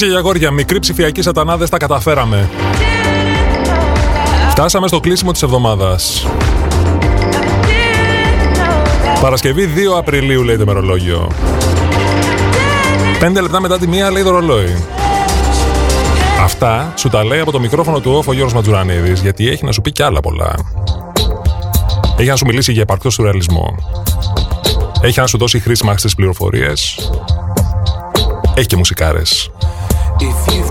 Κορίτσια και αγόρια, μικρή ψηφιακή σατανάδε τα καταφέραμε. Φτάσαμε στο κλείσιμο της εβδομάδας. Παρασκευή 2 Απριλίου λέει το μερολόγιο. Πέντε λεπτά μετά τη μία λέει το ρολόι. Αυτά σου τα λέει από το μικρόφωνο του όφο Γιώργος Ματζουρανίδης, γιατί έχει να σου πει κι άλλα πολλά. Έχει να σου μιλήσει για επαρκτό σουρεαλισμό. Έχει να σου δώσει χρήσιμα στις πληροφορίες. Έχει και μουσικάρες. Λοιπόν, φήμε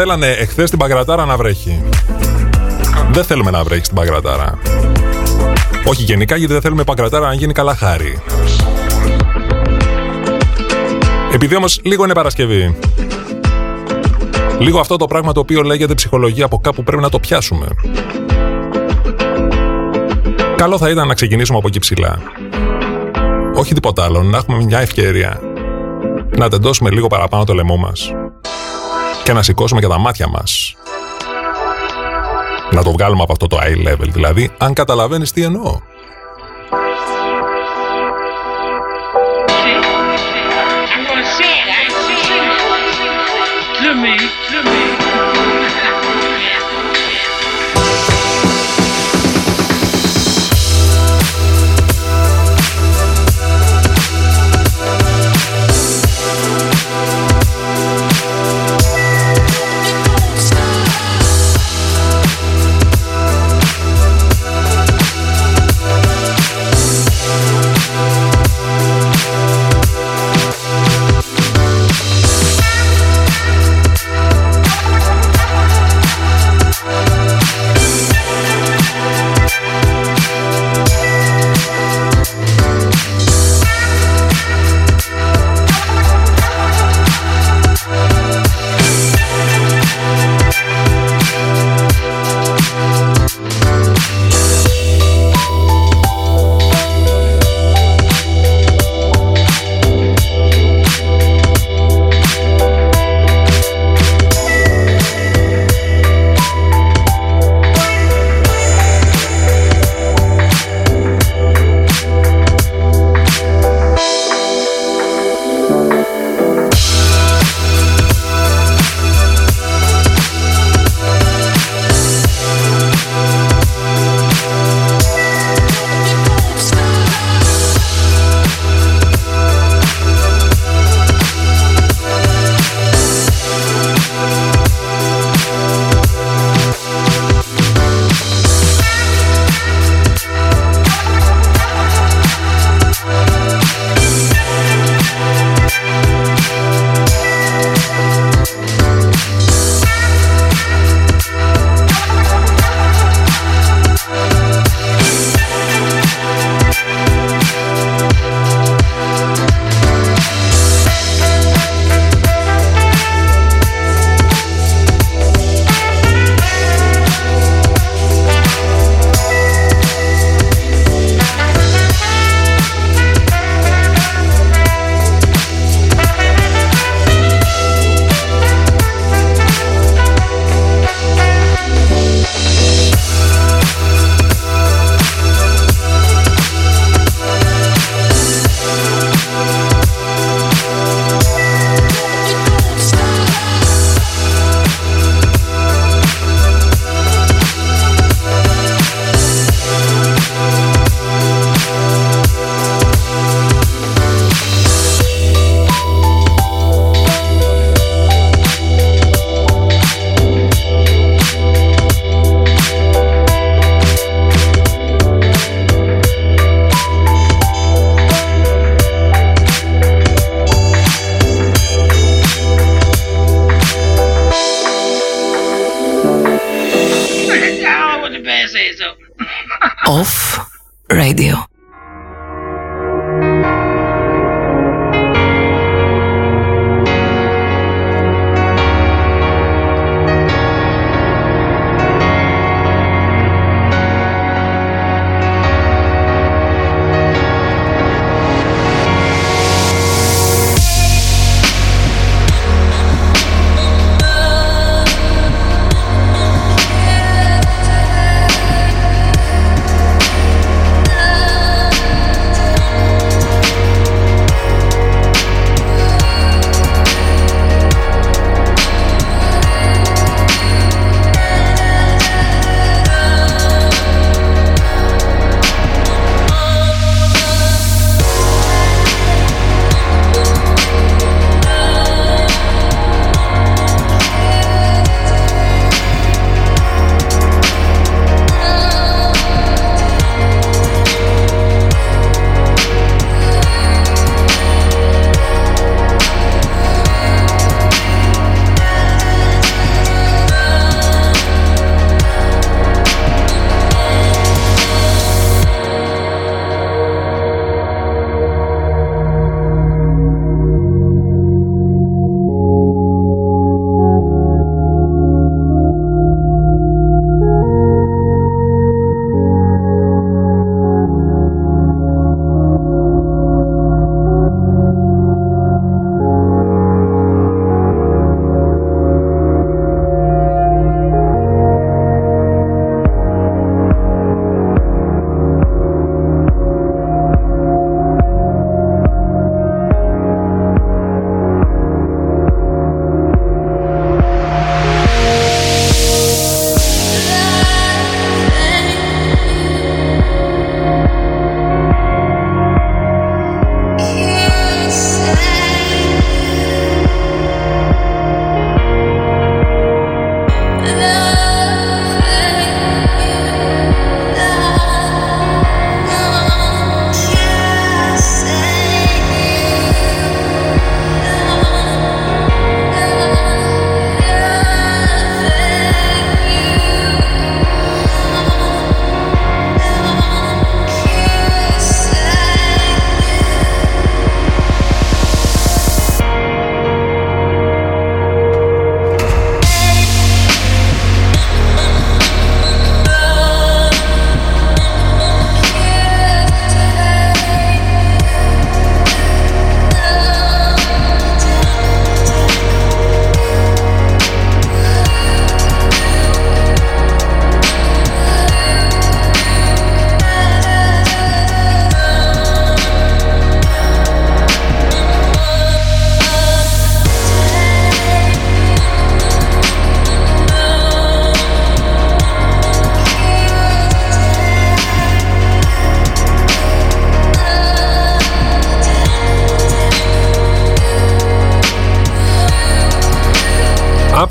στέλνανε εχθές την Παγκρατάρα να βρέχει. Δεν θέλουμε να βρέχει στην Παγκρατάρα. Όχι γενικά, γιατί δεν θέλουμε η Παγκρατάρα να γίνει καλά χάρη. Επειδή όμως λίγο είναι Παρασκευή. Λίγο αυτό το πράγμα το οποίο λέγεται ψυχολογία από κάπου πρέπει να το πιάσουμε. Καλό θα ήταν να ξεκινήσουμε από εκεί ψηλά. Όχι τίποτα άλλο, να έχουμε μια ευκαιρία να τεντώσουμε λίγο παραπάνω το λαιμό μας και να σηκώσουμε και τα μάτια μας. Να το βγάλουμε από αυτό το eye level, δηλαδή, αν καταλαβαίνεις τι εννοώ. me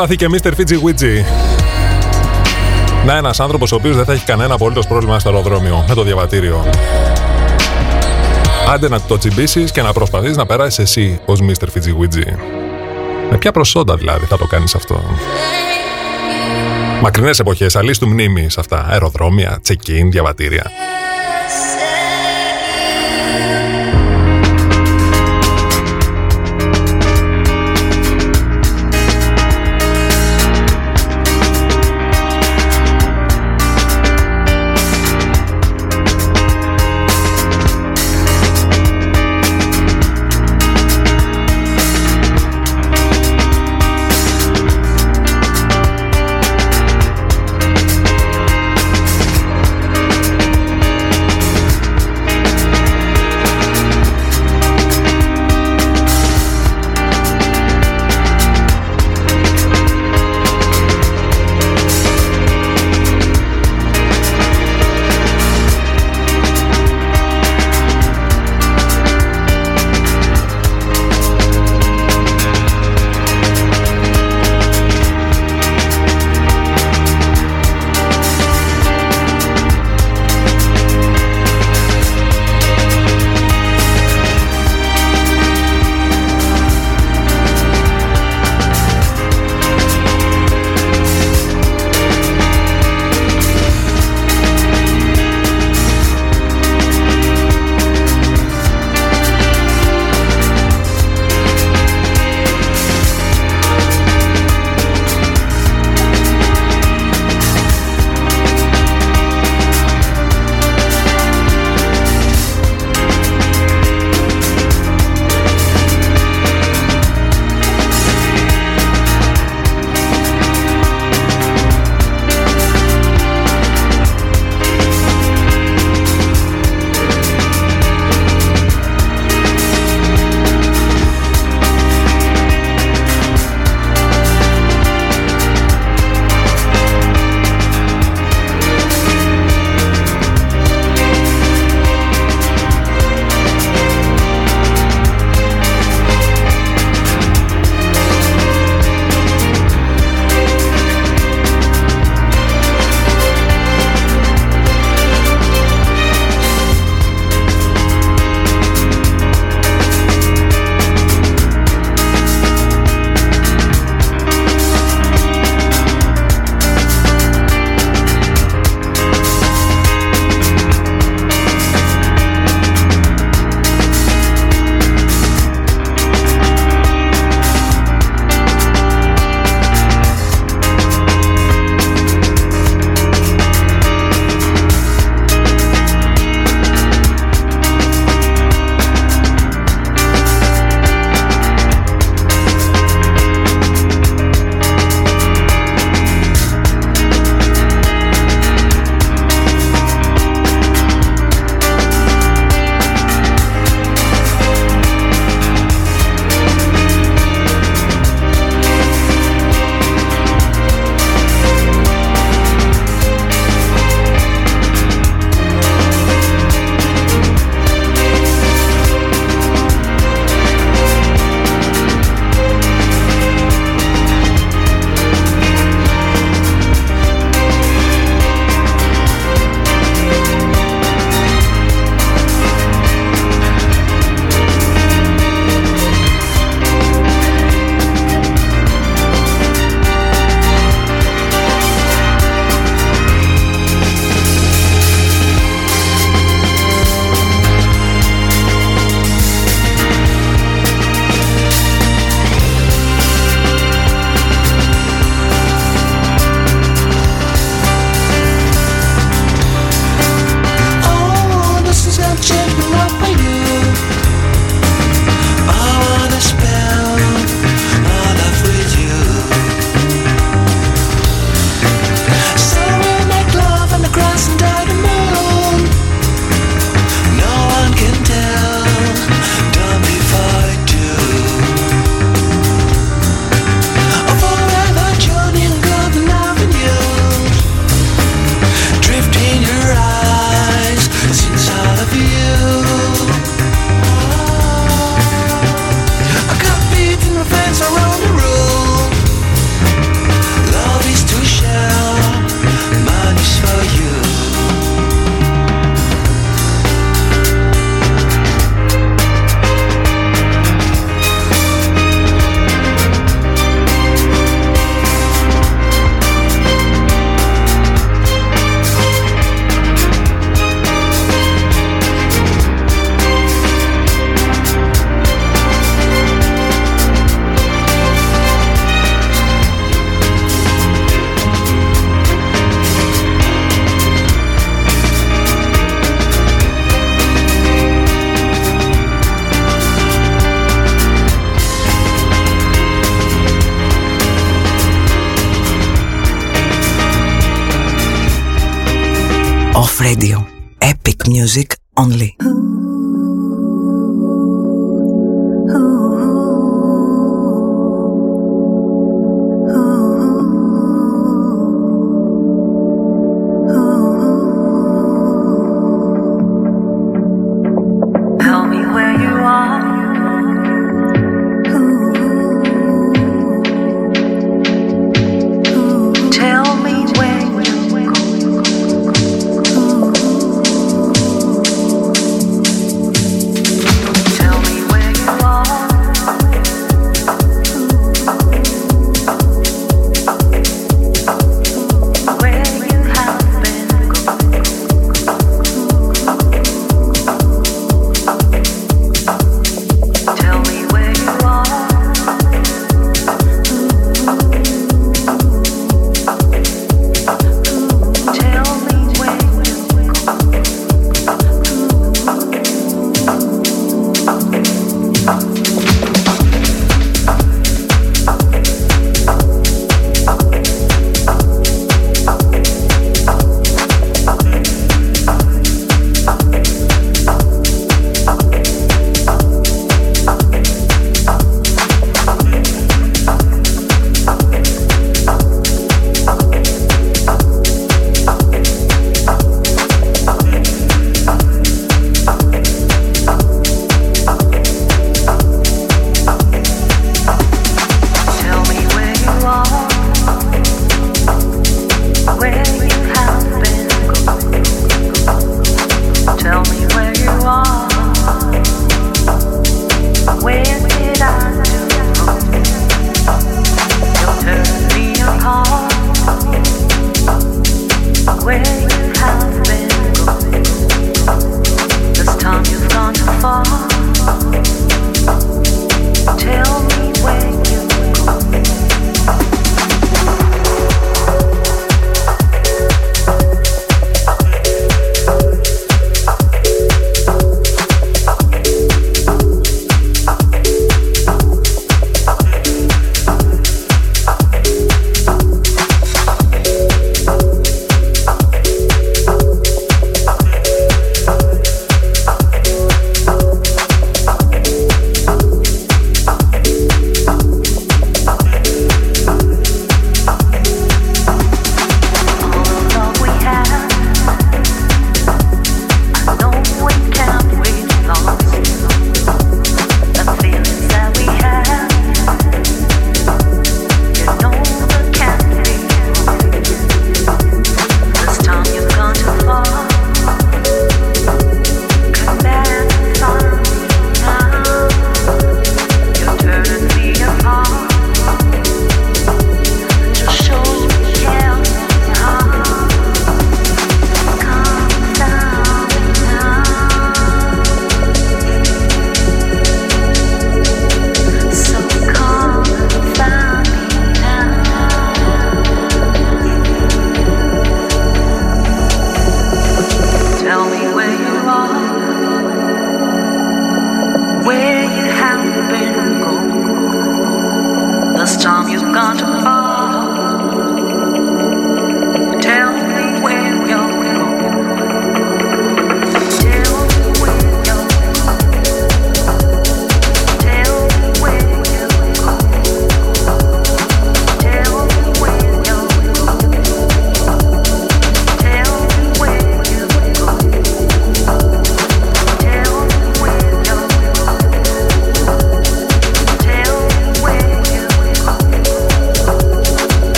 Άπαθη και Mr. Fiji Witchy. Να, ένας άνθρωπος ο οποίος δεν θα έχει κανένα απολύτως πρόβλημα στο αεροδρόμιο με το διαβατήριο. Άντε να το τσιμπήσεις και να προσπαθείς να περάσεις εσύ ως Mr. Fiji Witchy. Με ποια προσόντα δηλαδή θα το κάνεις αυτό; Μακρινές εποχές, αλίστου μνήμης αυτά. Αεροδρόμια, check-in, διαβατήρια.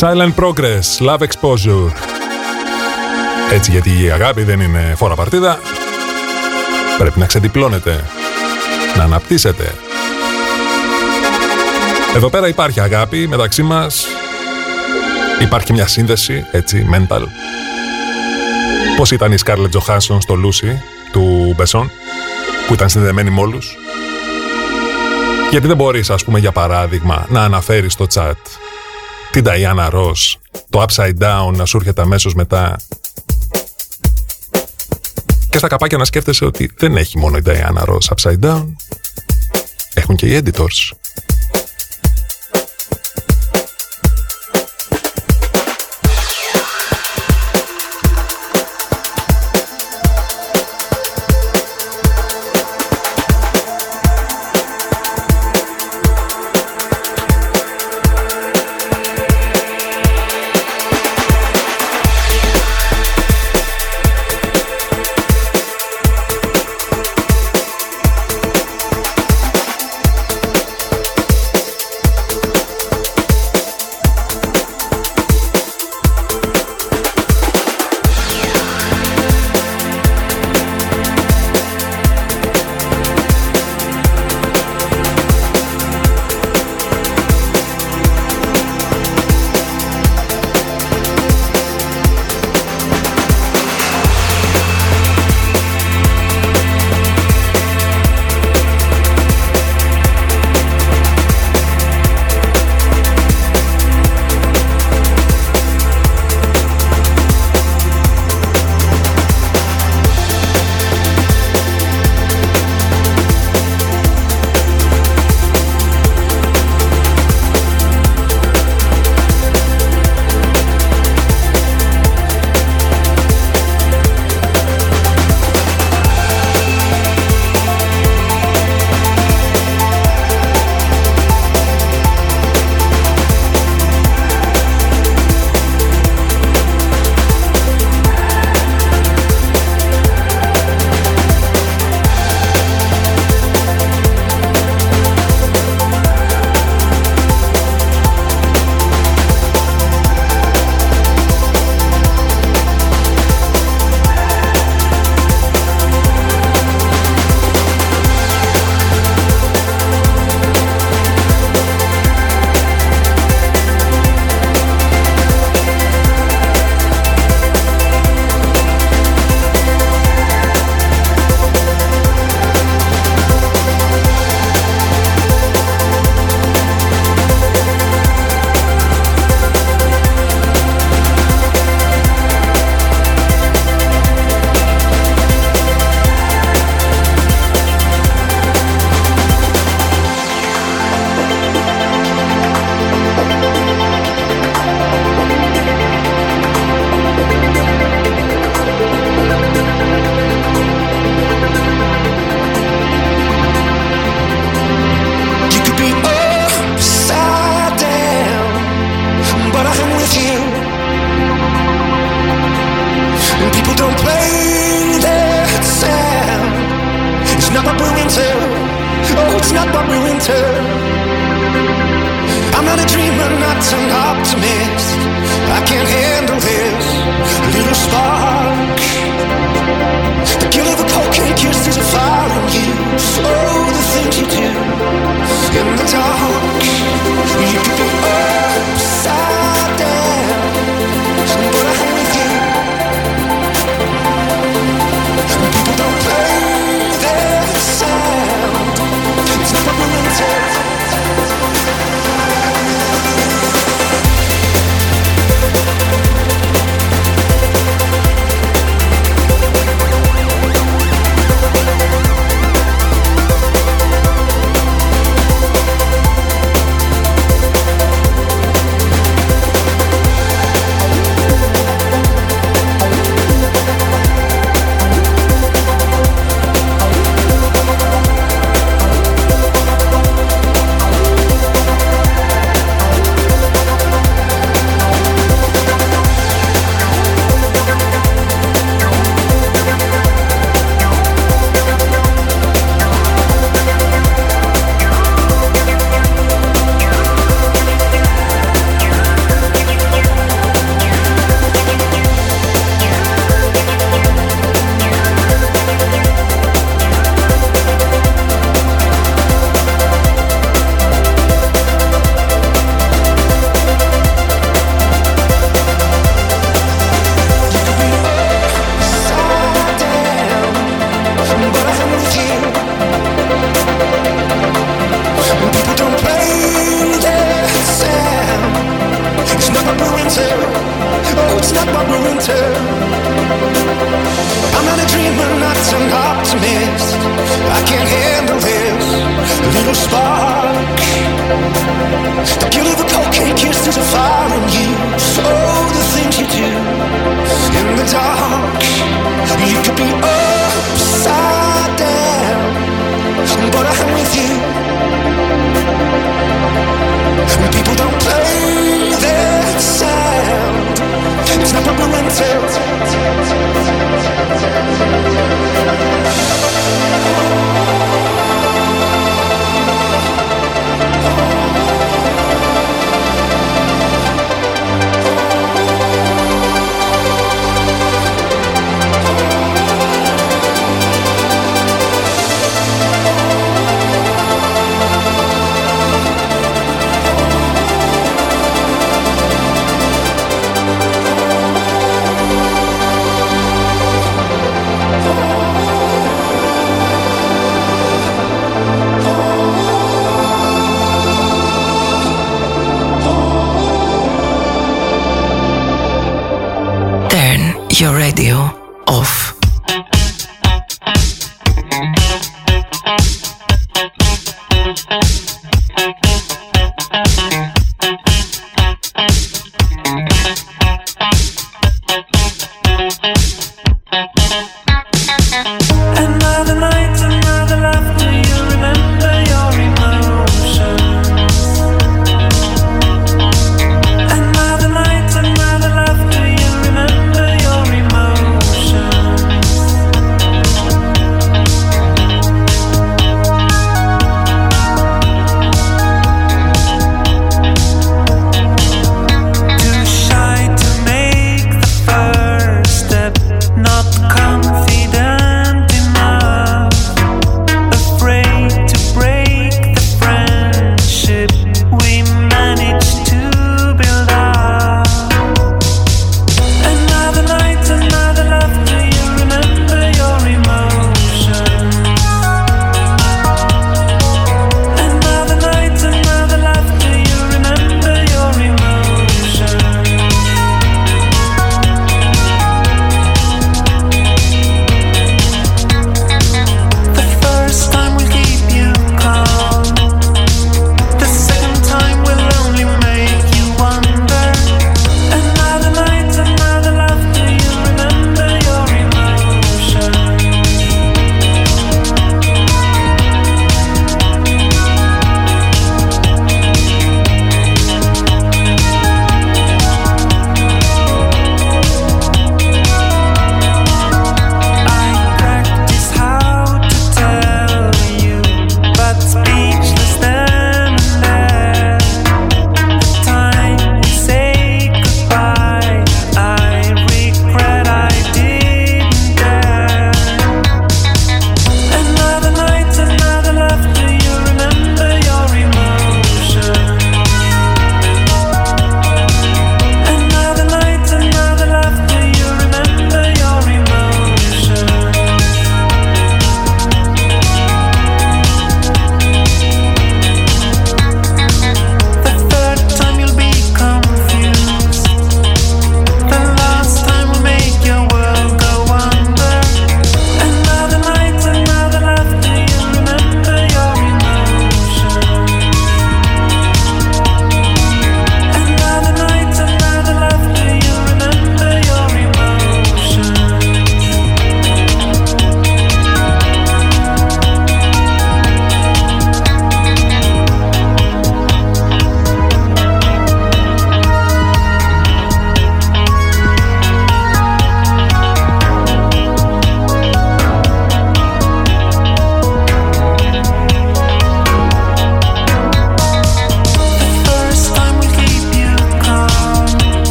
Silent Progress, Love Exposure. Έτσι γιατί η αγάπη δεν είναι φόρα παρτίδα. Πρέπει να ξεδιπλώνετε, να αναπτύσσετε. Εδώ πέρα υπάρχει αγάπη μεταξύ μας. Υπάρχει μια σύνδεση, έτσι, mental. Πώς ήταν η Scarlett Johansson στο Lucy του Μπεσόν, που ήταν συνδεμένη με όλους; Γιατί δεν μπορείς, ας πούμε, για παράδειγμα, να αναφέρεις στο chat την Diana Ross, το Upside Down να σου έρχεται αμέσως μετά. Και στα καπάκια να σκέφτεσαι ότι δεν έχει μόνο η Diana Ross Upside Down, έχουν και οι editors. not what we winter. I'm not a dreamer, not an optimist. I can't handle this little spark. The guilt of a cocaine kiss is a fire on you.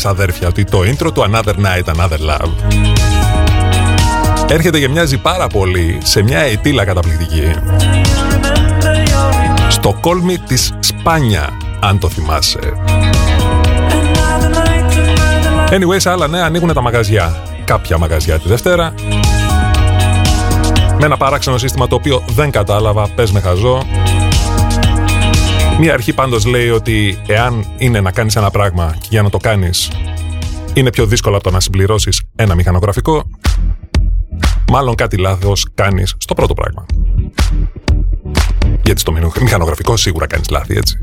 ξαδέρφια ότι το intro του Another Night, Another Love έρχεται και μοιάζει πάρα πολύ σε μια αιτήλα καταπληκτική στο κόλμη της Σπάνια, αν το θυμάσαι. Anyways, άλλα νέα ανοίγουν τα μαγαζιά. Κάποια μαγαζιά τη Δευτέρα. Με ένα παράξενο σύστημα το οποίο δεν κατάλαβα, πες με χαζό. Μία αρχή πάντως λέει ότι εάν είναι να κάνεις ένα πράγμα και για να το κάνεις είναι πιο δύσκολο από το να συμπληρώσεις ένα μηχανογραφικό, μάλλον κάτι λάθος κάνεις στο πρώτο πράγμα. Γιατί στο μηχανογραφικό σίγουρα κάνεις λάθη, έτσι.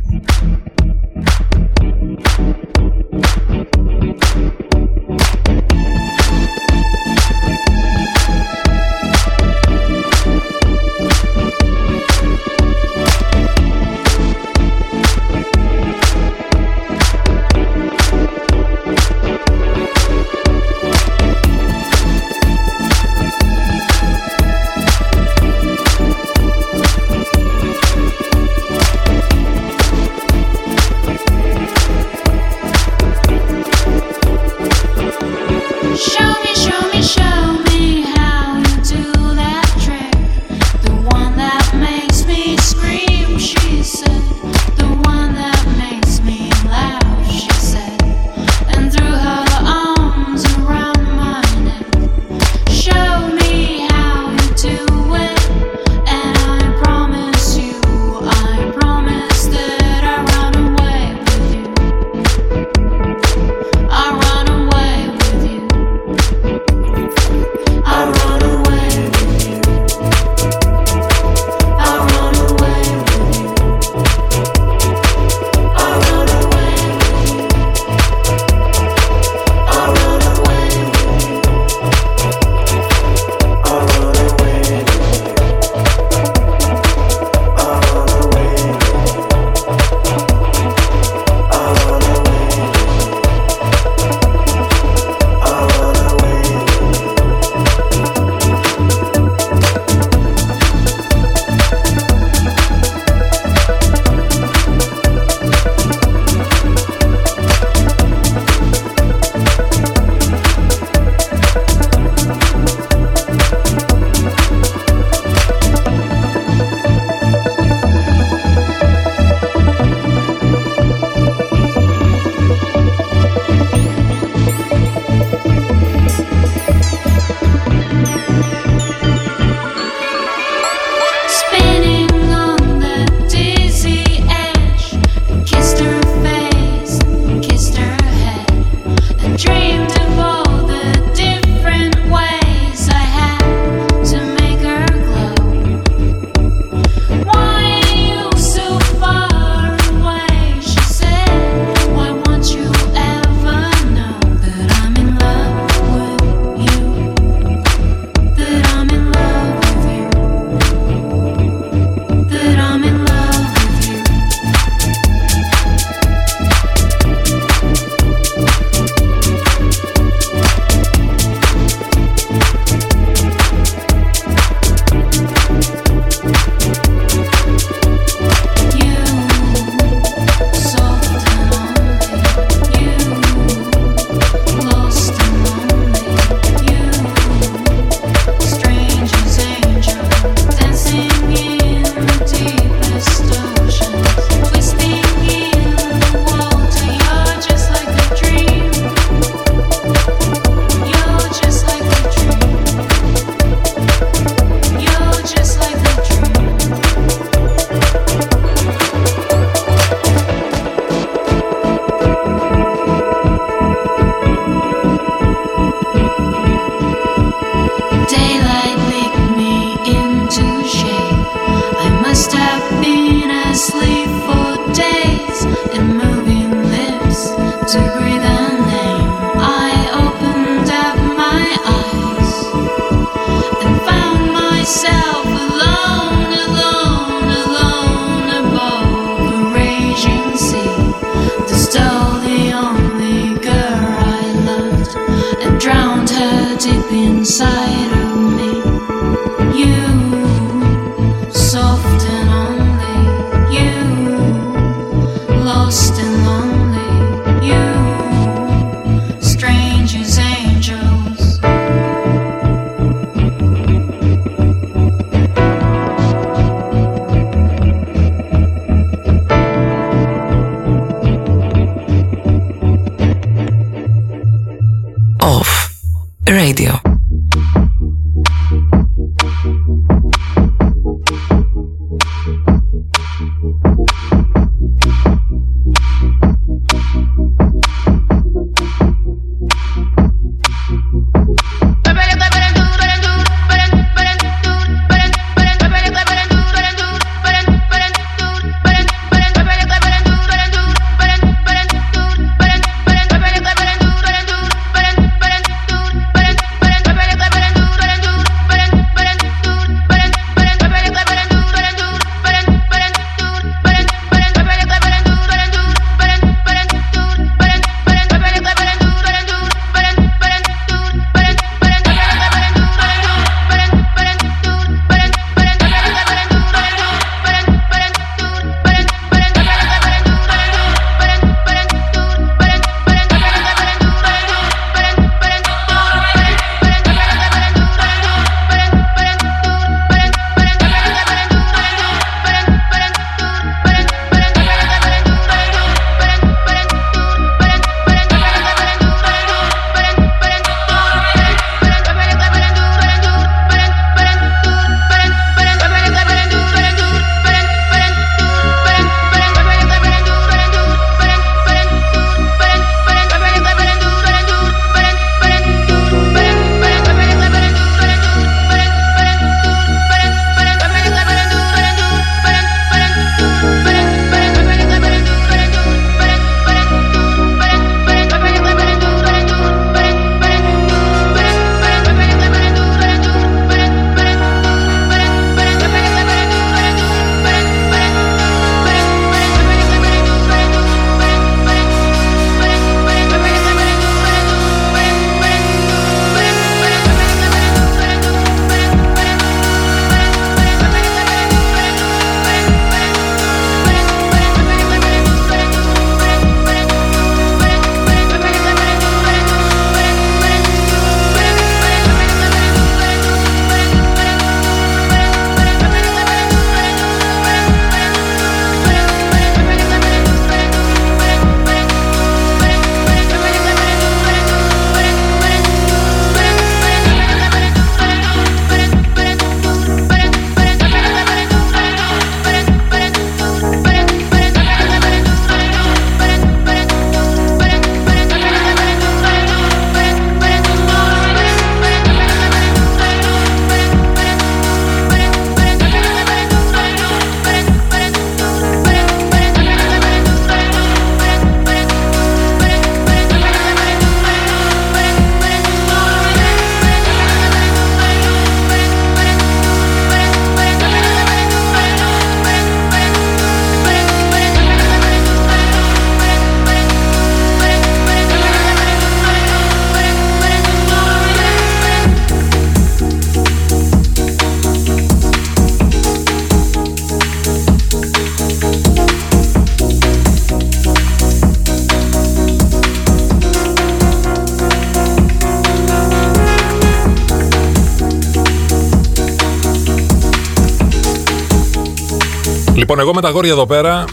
Λοιπόν, εγώ με τα γόρια εδώ πέρα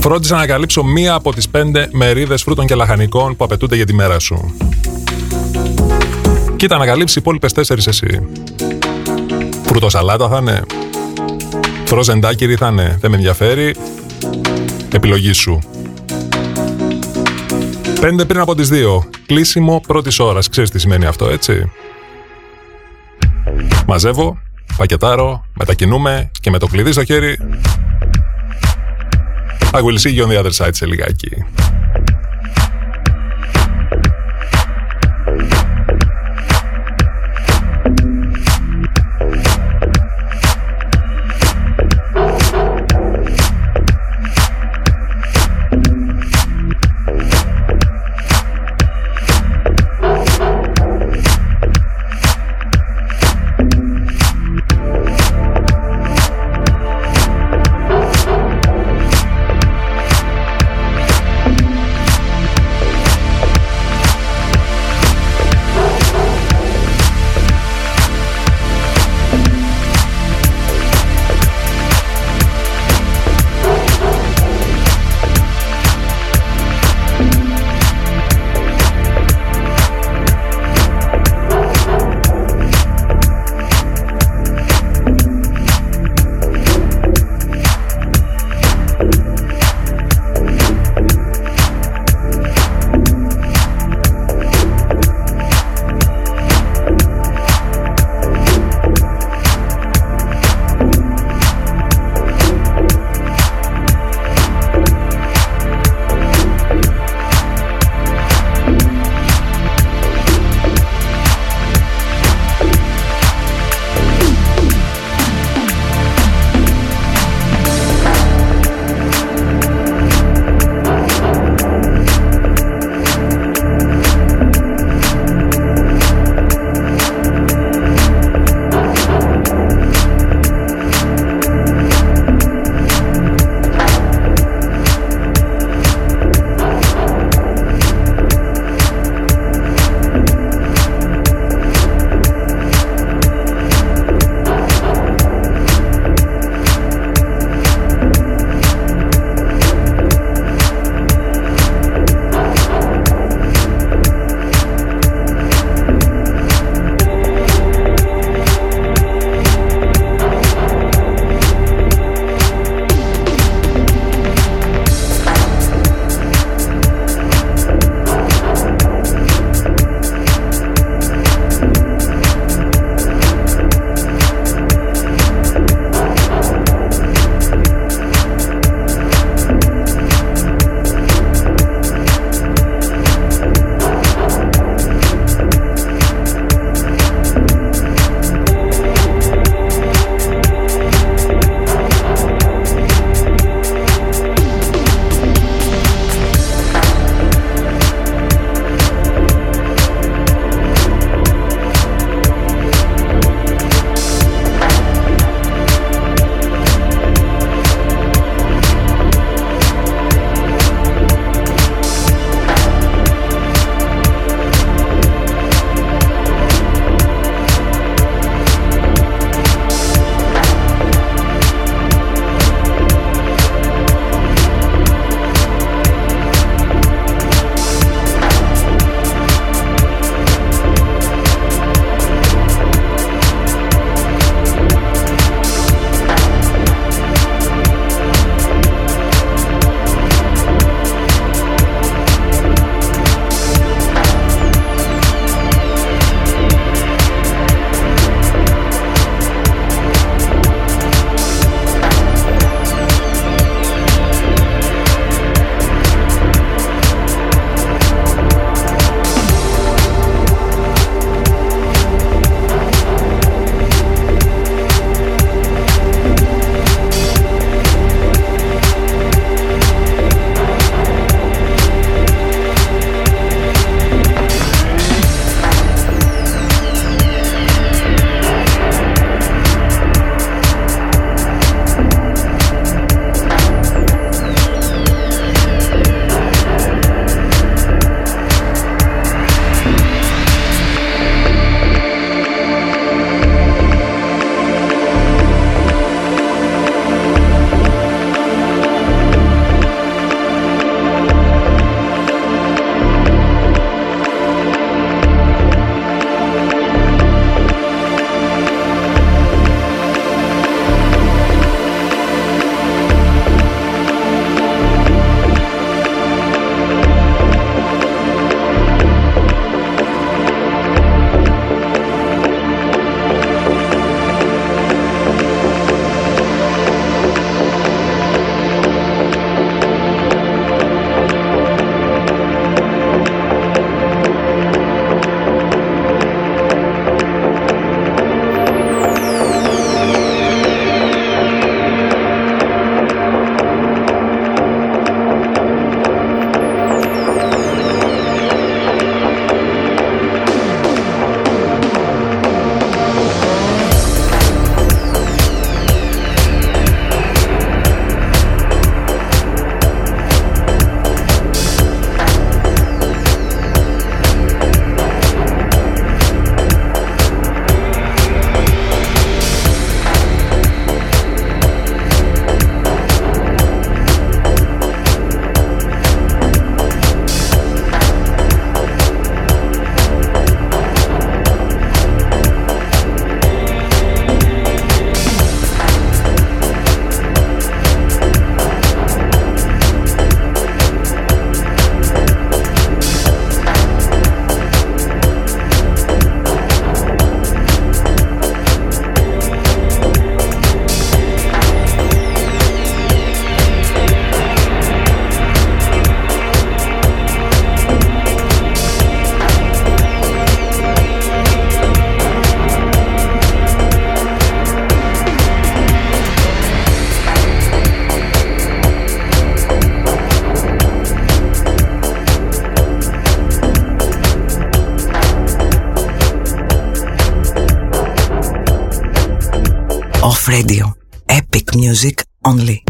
φρόντισα να καλύψω μία από τις πέντε μερίδες φρούτων και λαχανικών που απαιτούνται για τη μέρα σου. Κοίτα να καλύψει οι υπόλοιπες τέσσερις εσύ. Φρουτοσαλάτα θα είναι. Frozen daiquiri θα είναι. Δεν με ενδιαφέρει. Επιλογή σου. Πέντε πριν από τις δύο. Κλείσιμο πρώτης ώρας. Ξέρεις τι σημαίνει αυτό, έτσι. Μαζεύω, πακετάρω, μετακινούμε και με το κλειδί στο χέρι. I will see you on the other side σε λιγάκι. Only.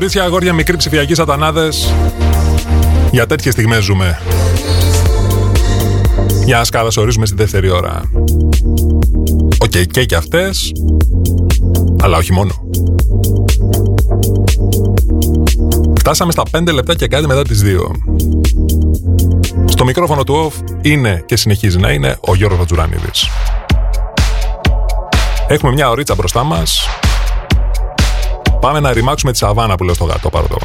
Κορίτσια, αγόρια, μικροί ψηφιακοί σατανάδες. Για τέτοιες στιγμές ζούμε. Για να σας καλωσορίζουμε στη δεύτερη ώρα. OK, okay, και και αυτές Αλλά όχι μόνο. Φτάσαμε στα 5 λεπτά και κάτι μετά τις 2 Στο μικρόφωνο του off είναι και συνεχίζει να είναι ο Γιώργος Μαντζουρανίδης. Έχουμε μια ωρίτσα μπροστά μας Πάμε να ρημάξουμε τη σαβάνα που λέω στο γάτο παροτό.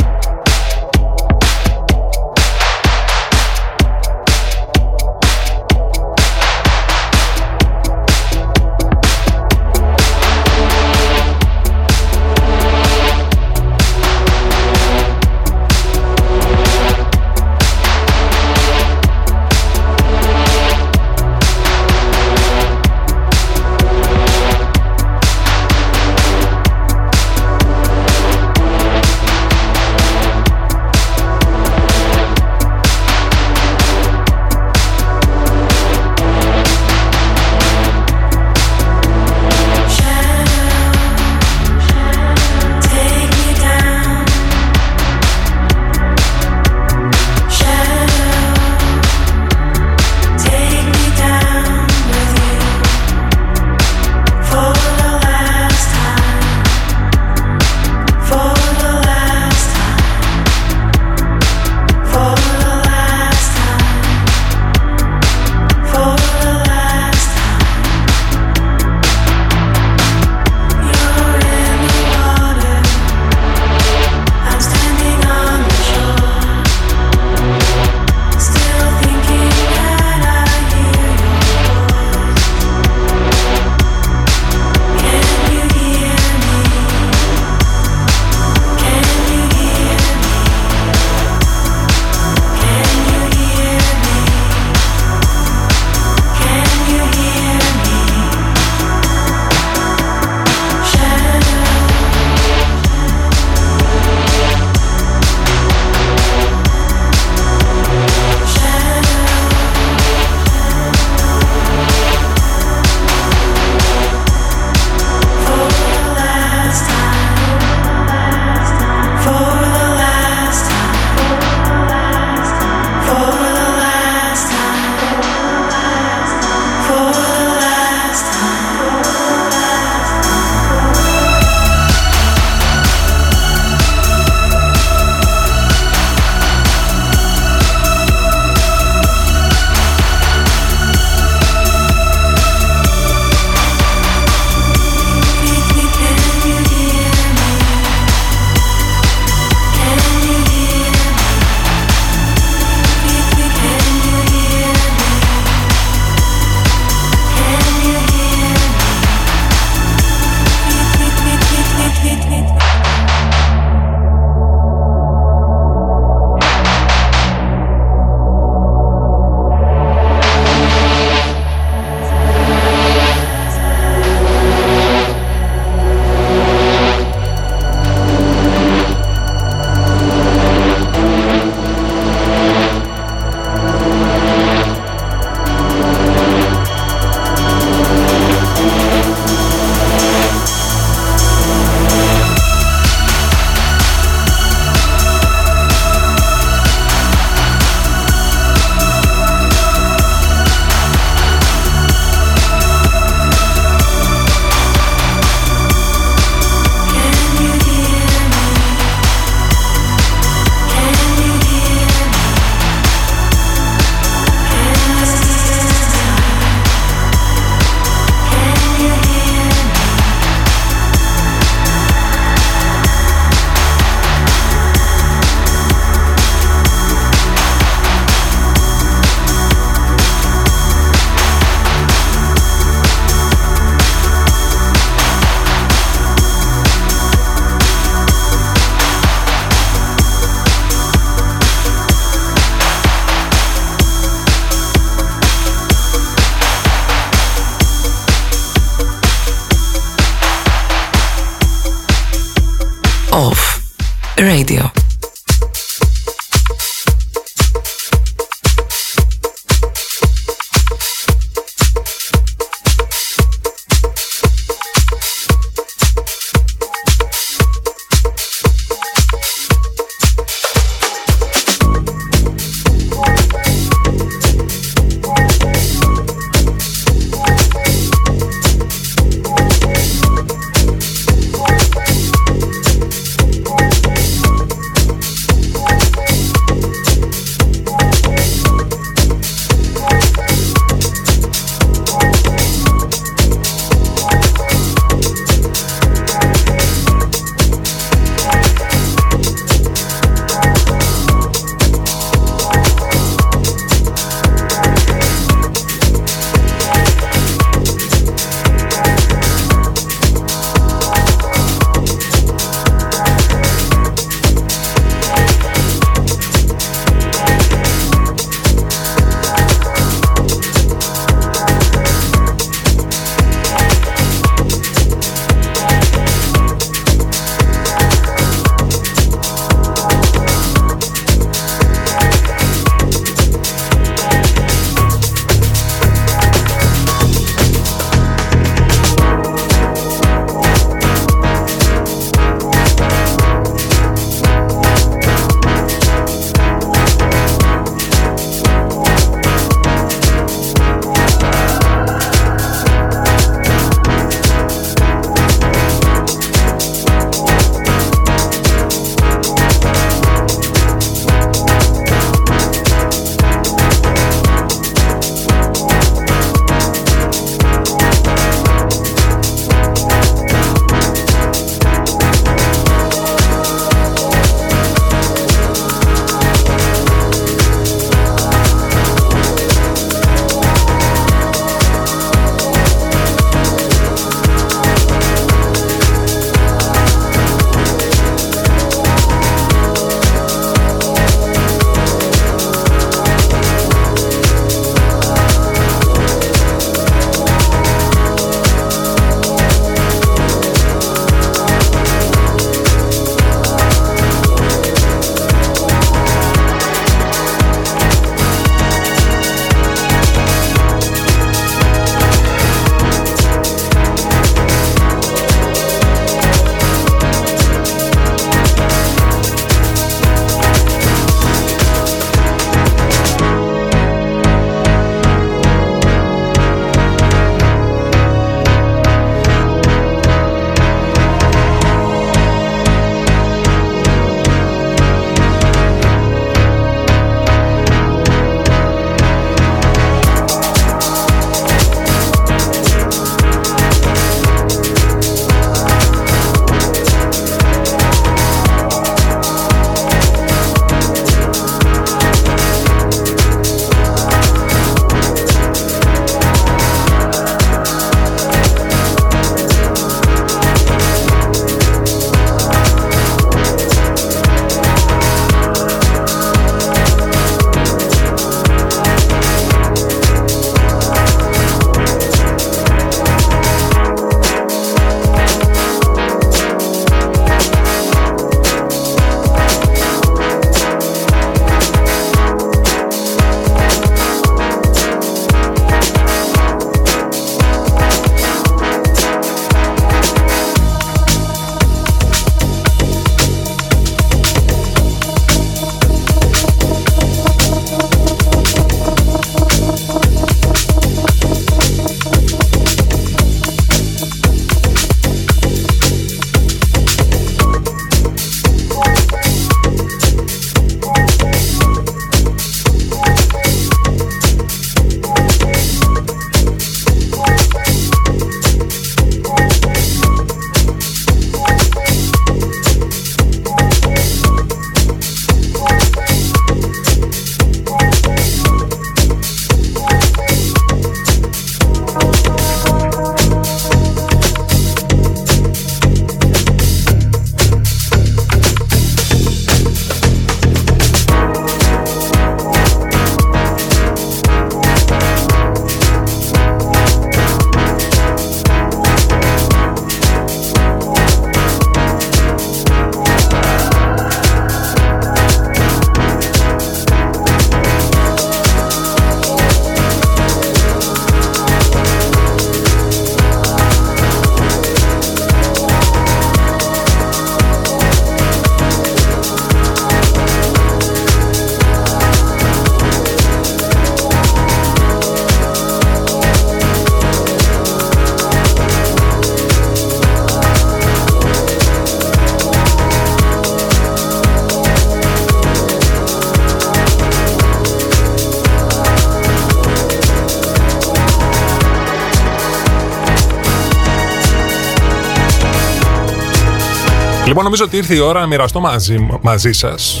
Λοιπόν, νομίζω ότι ήρθε η ώρα να μοιραστώ μαζί, μαζί σας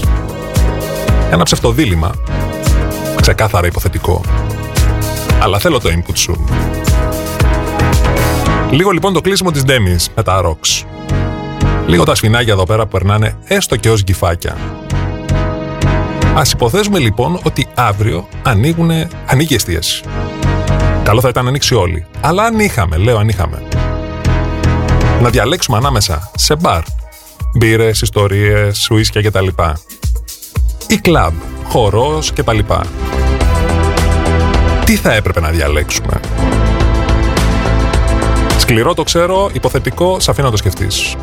ένα ψευτοδίλημα. Ξεκάθαρα υποθετικό. Αλλά θέλω το input σου. Λίγο λοιπόν το κλείσιμο της Ντέμις με τα ροξ. Λίγο τα σφινάκια εδώ πέρα που περνάνε έστω και ως γκυφάκια. Ας υποθέσουμε λοιπόν ότι αύριο ανοίγουνε, ανοίγει η εστίαση. Καλό θα ήταν να ανοίξει όλοι. Αλλά αν είχαμε, λέω αν είχαμε. Να διαλέξουμε ανάμεσα σε μπαρ μπύρες, ιστορίες, σουίσκια κτλ. Ή κλαμπ, χορός κτλ. Τι θα έπρεπε να διαλέξουμε; Σκληρό το ξέρω, υποθετικό, σαφή να το σκεφτείς.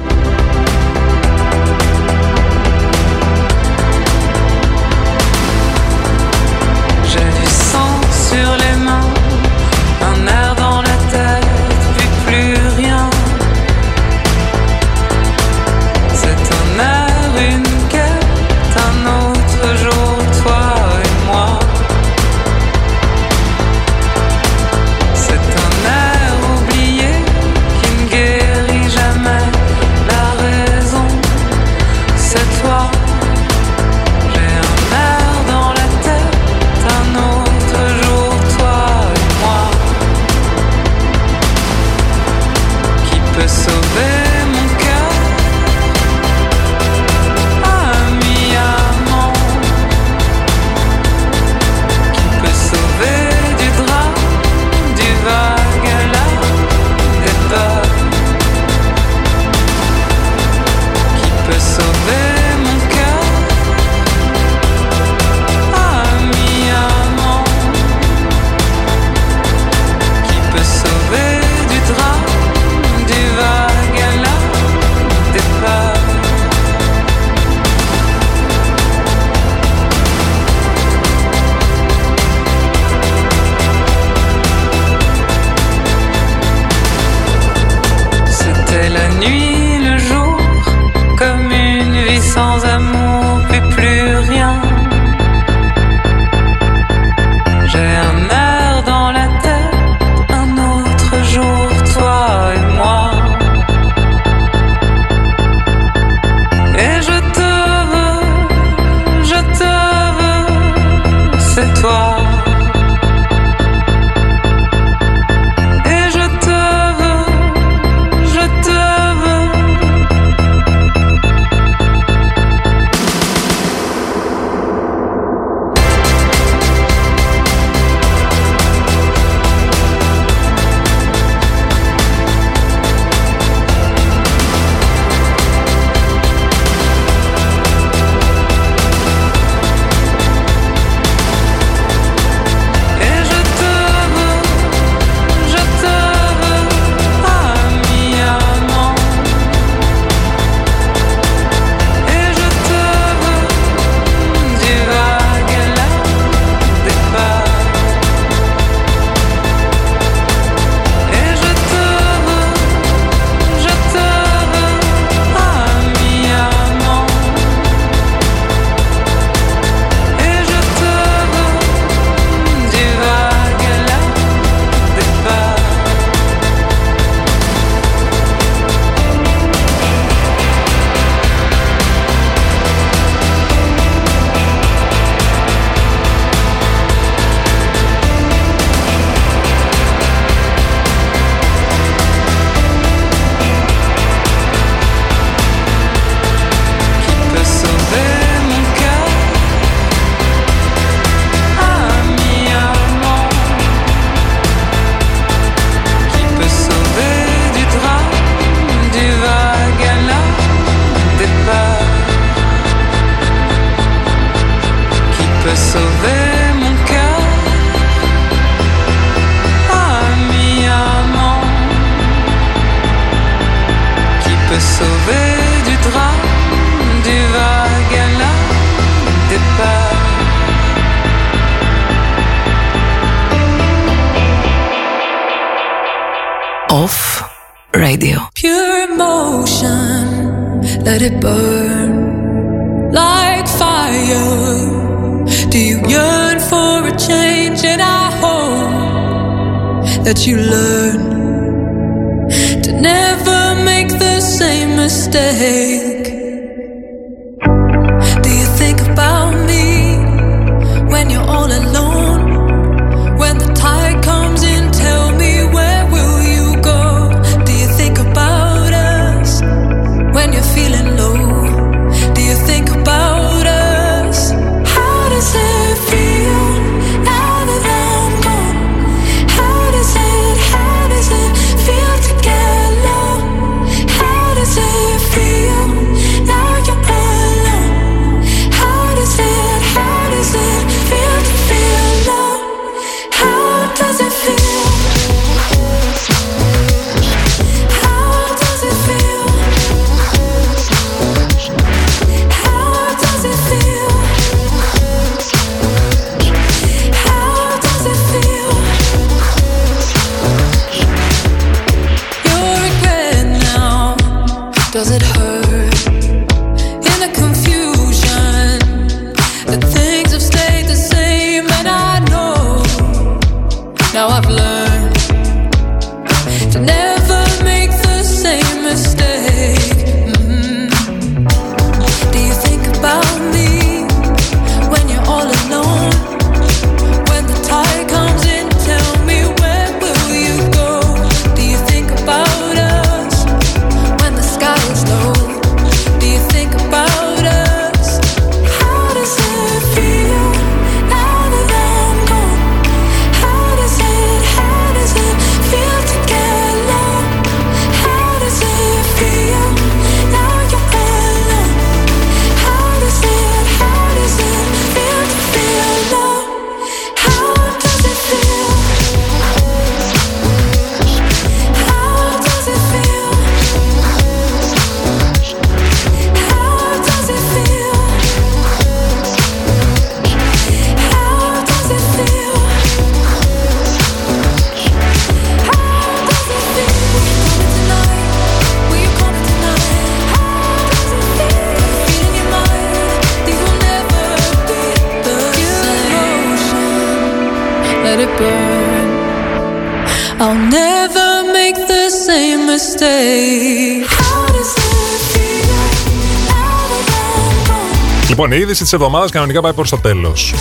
Λοιπόν, η είδηση της εβδομάδας κανονικά πάει προς το τέλος.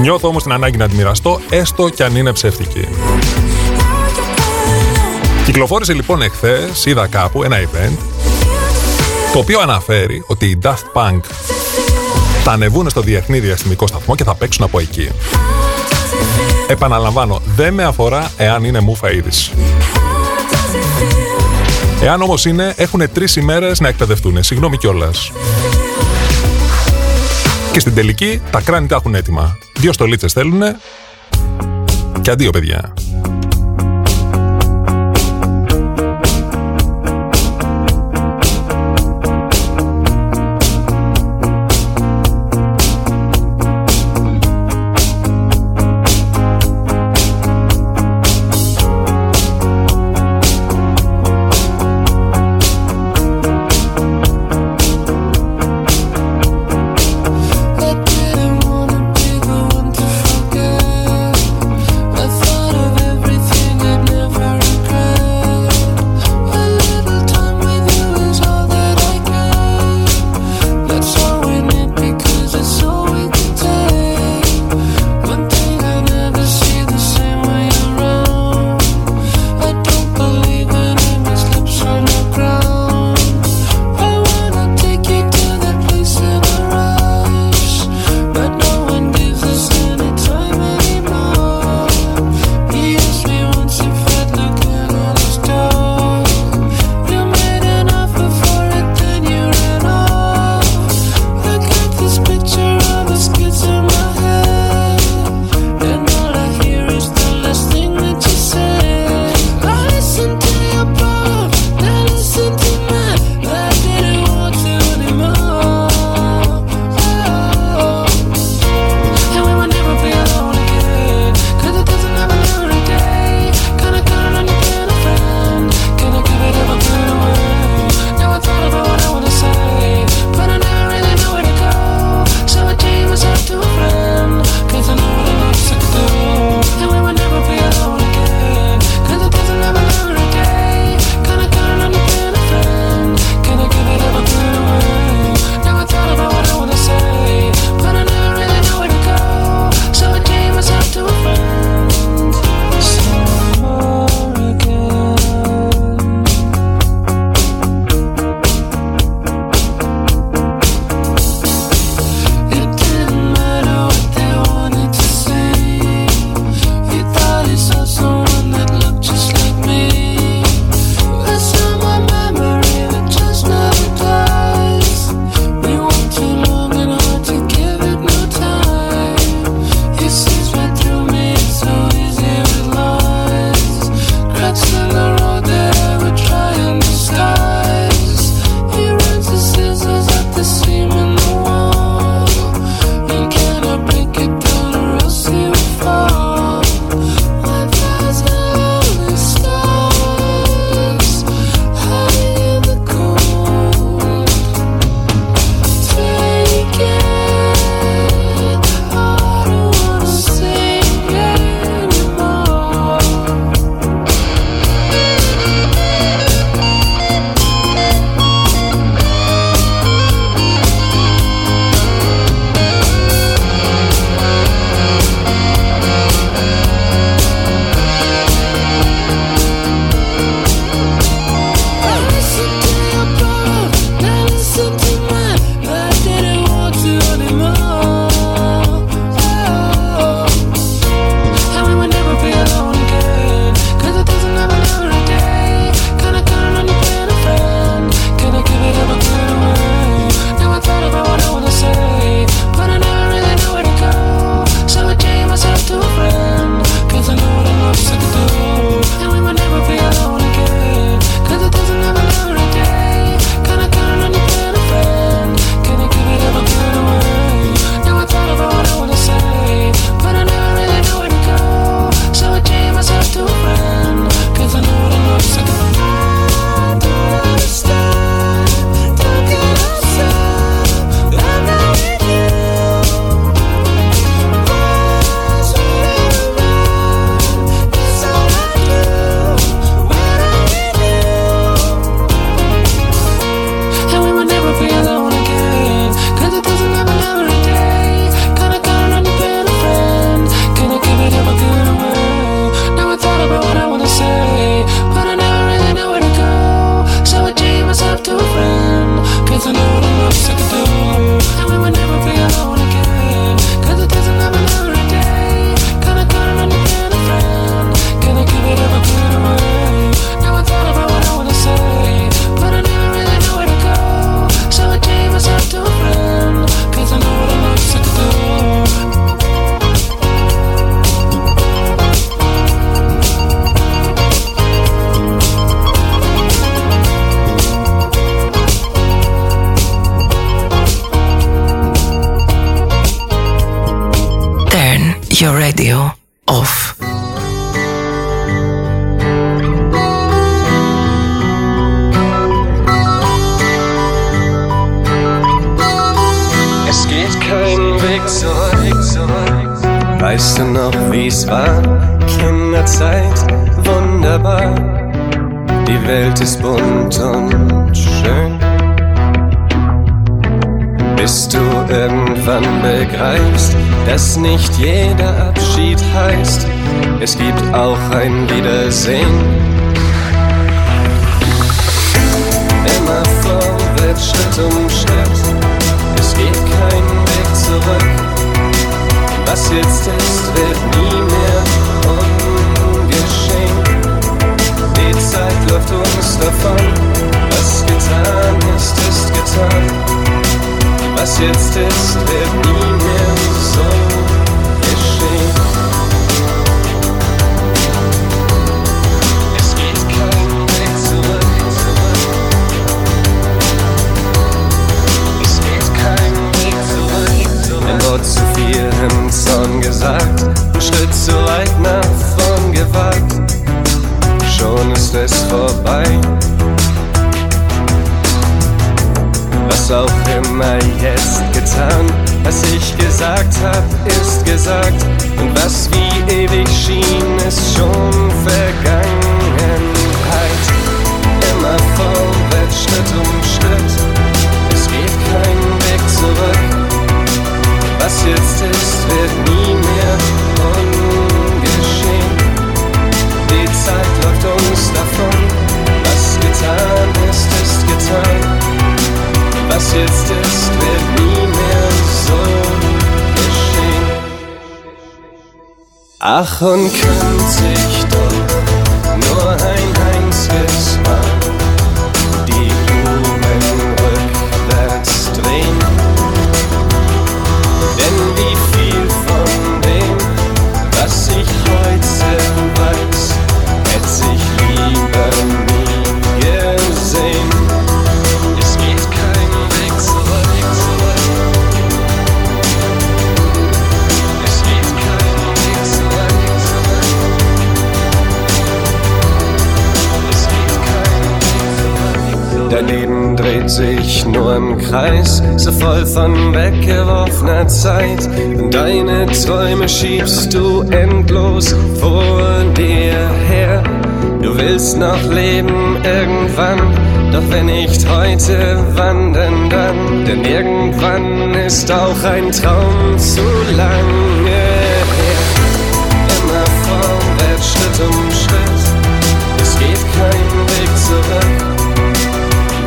Νιώθω όμως την ανάγκη να τη μοιραστώ, έστω κι αν είναι ψεύτικη. Κυκλοφόρησε λοιπόν εχθές, είδα κάπου ένα event, το οποίο αναφέρει ότι οι Daft Punk θα ανεβούν στο διεθνή διαστημικό σταθμό και θα παίξουν από εκεί. Επαναλαμβάνω, δεν με αφορά εάν είναι μουφα είδηση. Εάν όμως είναι, έχουν τρεις ημέρες να εκπαιδευτούν. Συγγνώμη κιόλας. Και στην τελική, τα κράνη τα έχουν έτοιμα. Δύο στολίτσες θέλουν και αντίο, παιδιά. lachen, kann sich da von weggeworfener Zeit. Deine Träume schiebst du endlos vor dir her. Du willst noch leben irgendwann, doch wenn nicht heute, wann denn dann? Denn irgendwann ist auch ein Traum zu lange her. Immer vorwärts, Schritt um Schritt, es geht kein Weg zurück.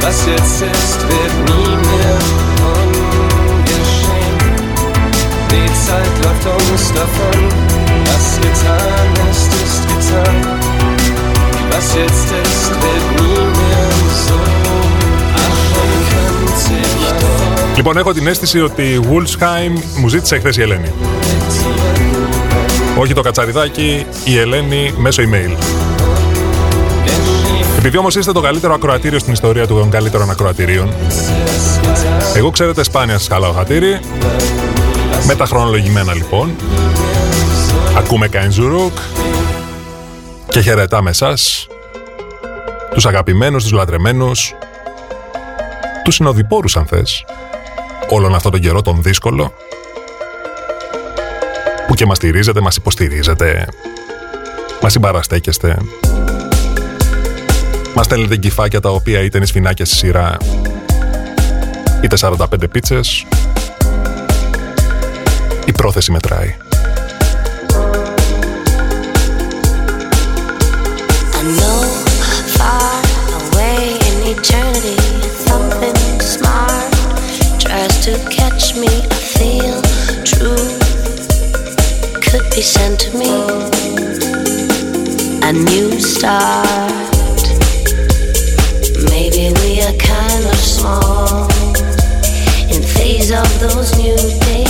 Was jetzt ist, wird läuft uns davon, was getan ist, ist getan. Was jetzt ist, wird nie mehr so. Ach, man kann sich doch Λοιπόν, έχω την αίσθηση ότι η Wolfsheim μου ζήτησε χθε η Ελένη. Όχι το κατσαριδάκι, η Ελένη μέσω email. Επειδή όμως είστε το καλύτερο ακροατήριο στην ιστορία των καλύτερων ακροατηρίων, εγώ ξέρετε σπάνια σας χαλάω χατήρι. Με τα χρονολογημένα λοιπόν. Ακούμε Καϊνζουρούκ και χαιρετάμε εσάς, τους αγαπημένους, τους λατρεμένους, τους συνοδοιπόρους αν θες, όλον αυτόν τον καιρό τον δύσκολο, που και μας στηρίζετε, μας υποστηρίζετε, μας συμπαραστέκεστε, μας στέλνετε κυφάκια τα οποία είτε είναι σφινάκια στη σειρά, είτε 45 πίτσες, true could be sent to me. A new start. Maybe we are kind of small. In phase of those new days,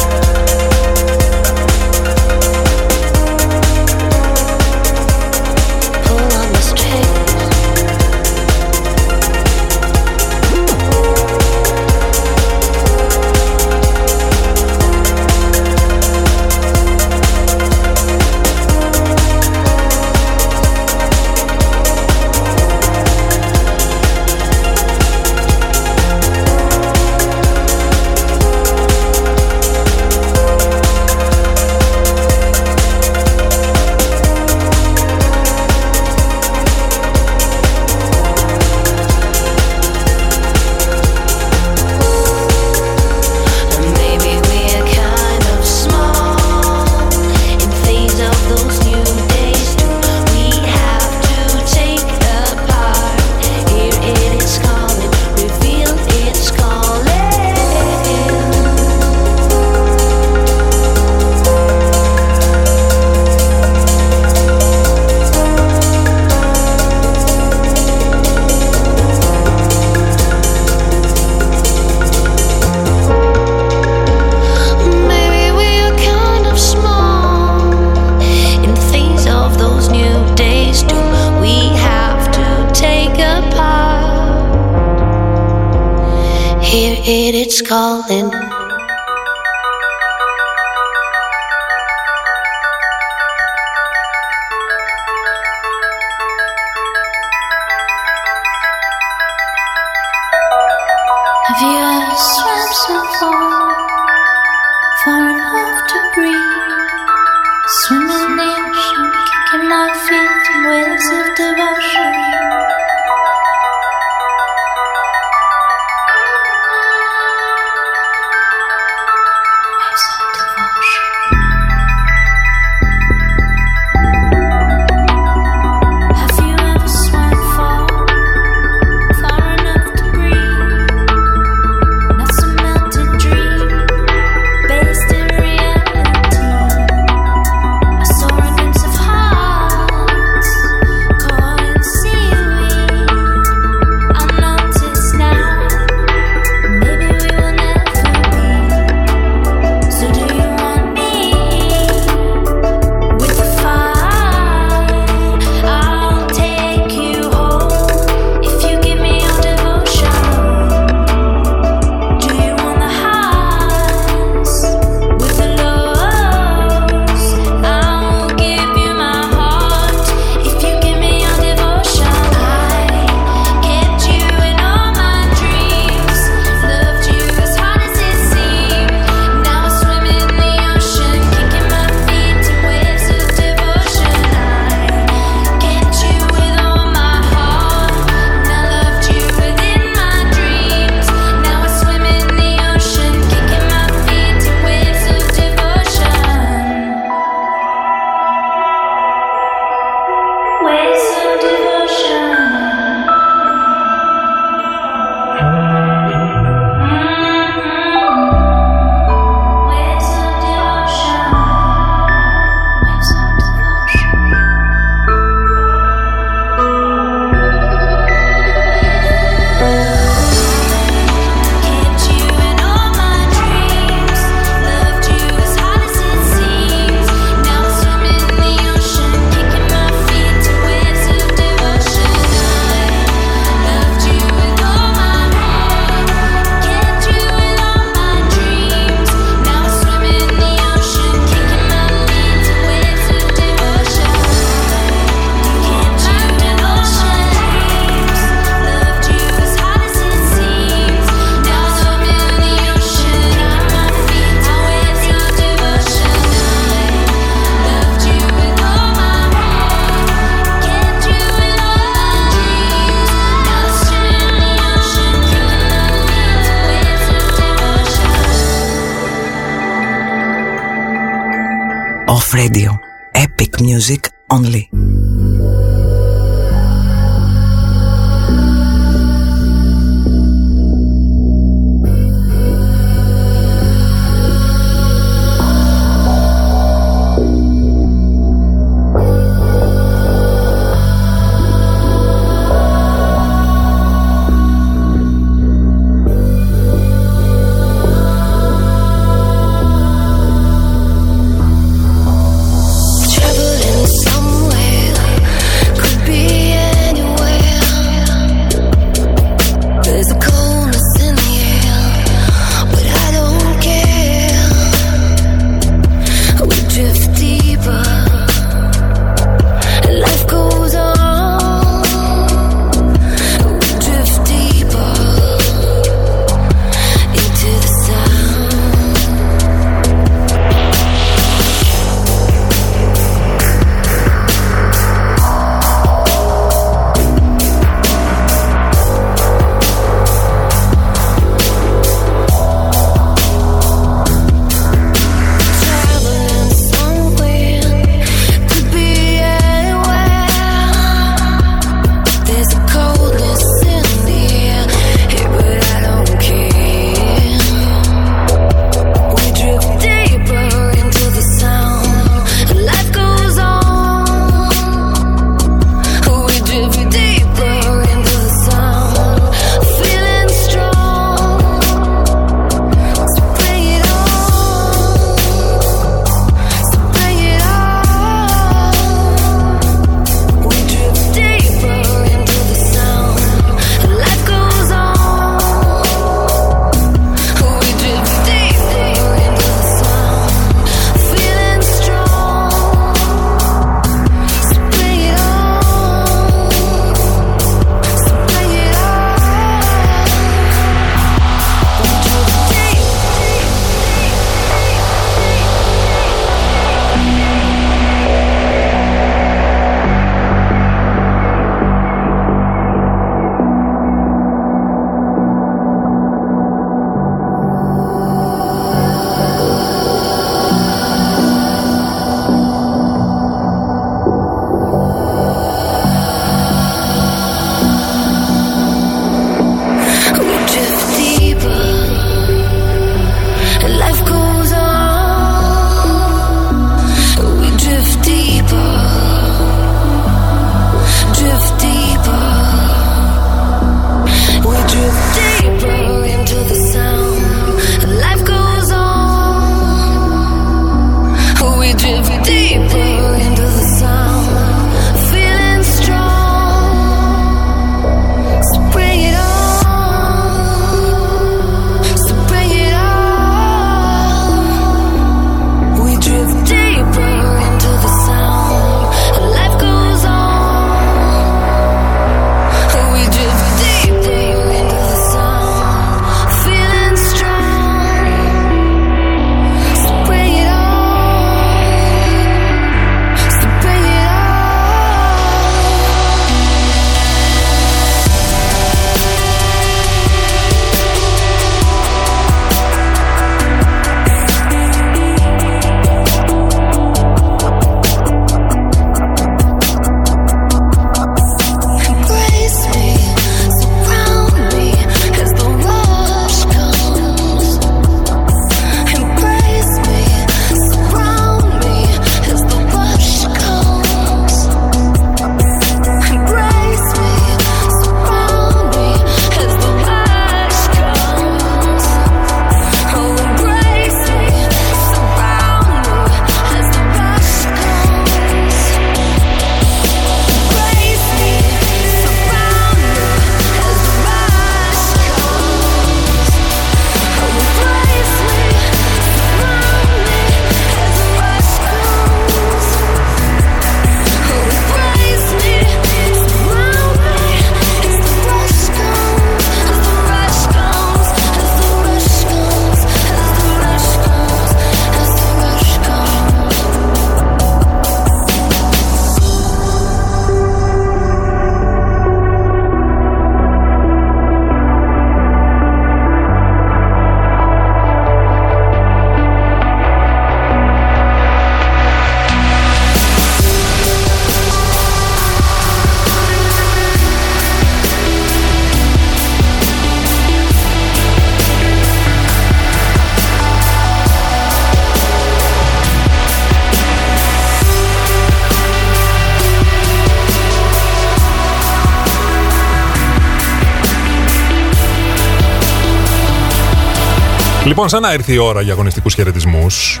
Λοιπόν, σαν να ήρθε η ώρα για αγωνιστικούς χαιρετισμούς.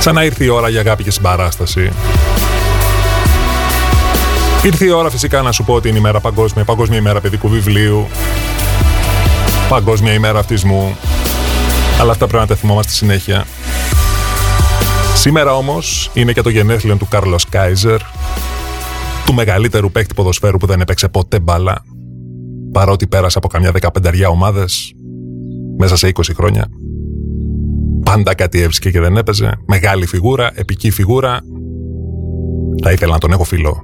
Σαν να ήρθε η ώρα για αγάπη και συμπαράσταση. Ήρθε η ώρα φυσικά να σου πω ότι είναι η μέρα παγκόσμια, παγκόσμια ημέρα παιδικού βιβλίου, παγκόσμια ημέρα αυτισμού. Αλλά αυτά πρέπει να τα θυμόμαστε συνέχεια. Σήμερα όμως είναι και το γενέθλιο του Κάρλος Κάιζερ, του μεγαλύτερου παίκτη ποδοσφαίρου που δεν έπαιξε ποτέ μπάλα, παρότι πέρασε από καμιά δεκαπενταριά ομάδες μέσα σε 20 χρόνια. Πάντα κάτι έβρισκε και δεν έπαιζε. Μεγάλη φιγούρα, επική φιγούρα. Θα ήθελα να τον έχω φιλό.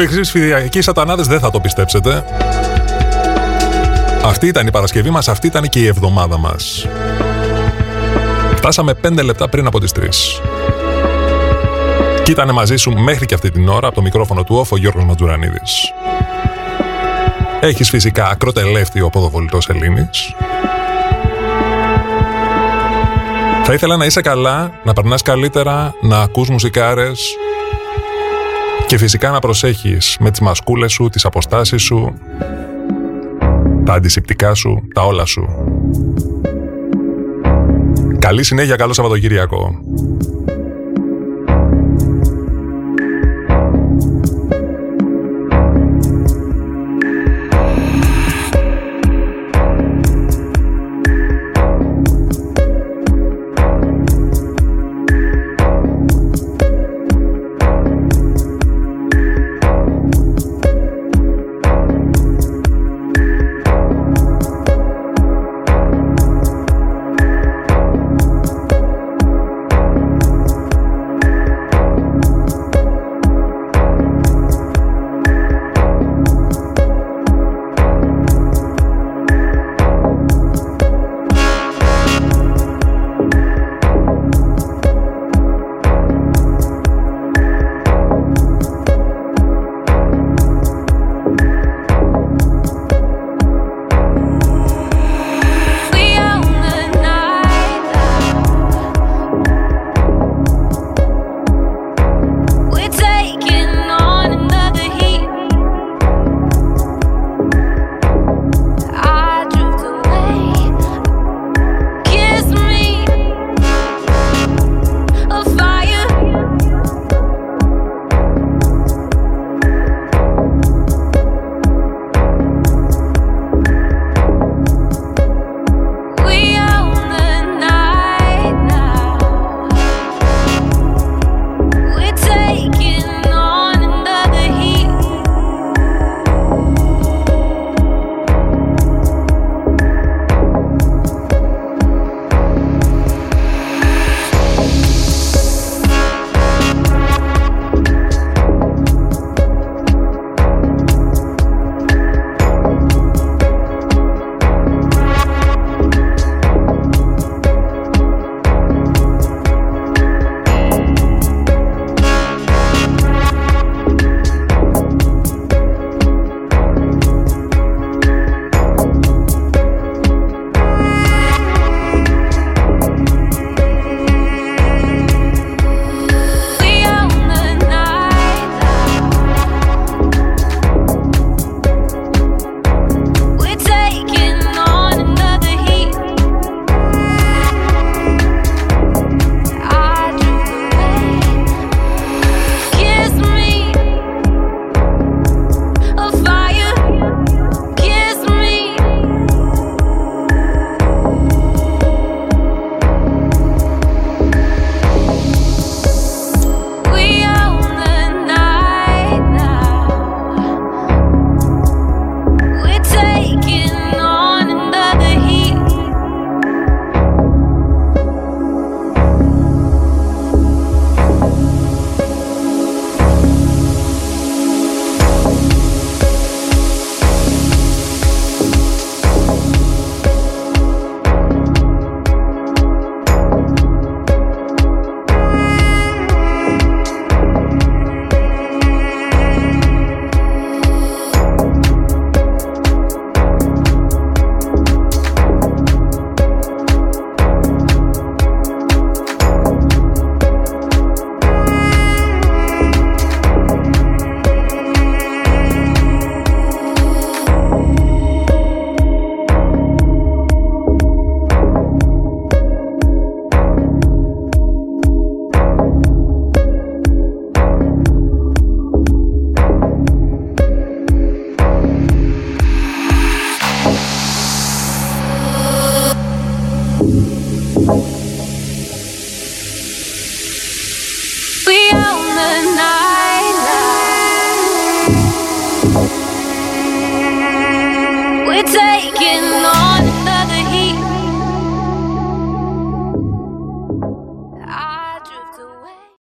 Λοιπόν, μικροί φιδιακοί σατανάδες δεν θα το πιστέψετε. Αυτή ήταν η Παρασκευή μας, αυτή ήταν και η εβδομάδα μας. Φτάσαμε 5 λεπτά πριν από τις 3. Και ήταν μαζί σου μέχρι και αυτή την ώρα από το μικρόφωνο του όφο Γιώργος Ματζουρανίδης. Έχεις φυσικά ακροτελεύτιο ποδοβολητός Ελλήνης. Θα ήθελα να είσαι καλά, να περνάς καλύτερα, να ακούς μουσικάρες και φυσικά να προσέχεις με τις μασκούλες σου, τις αποστάσεις σου, τα αντισηπτικά σου, τα όλα σου. Καλή συνέχεια, καλό Σαββατοκύριακο.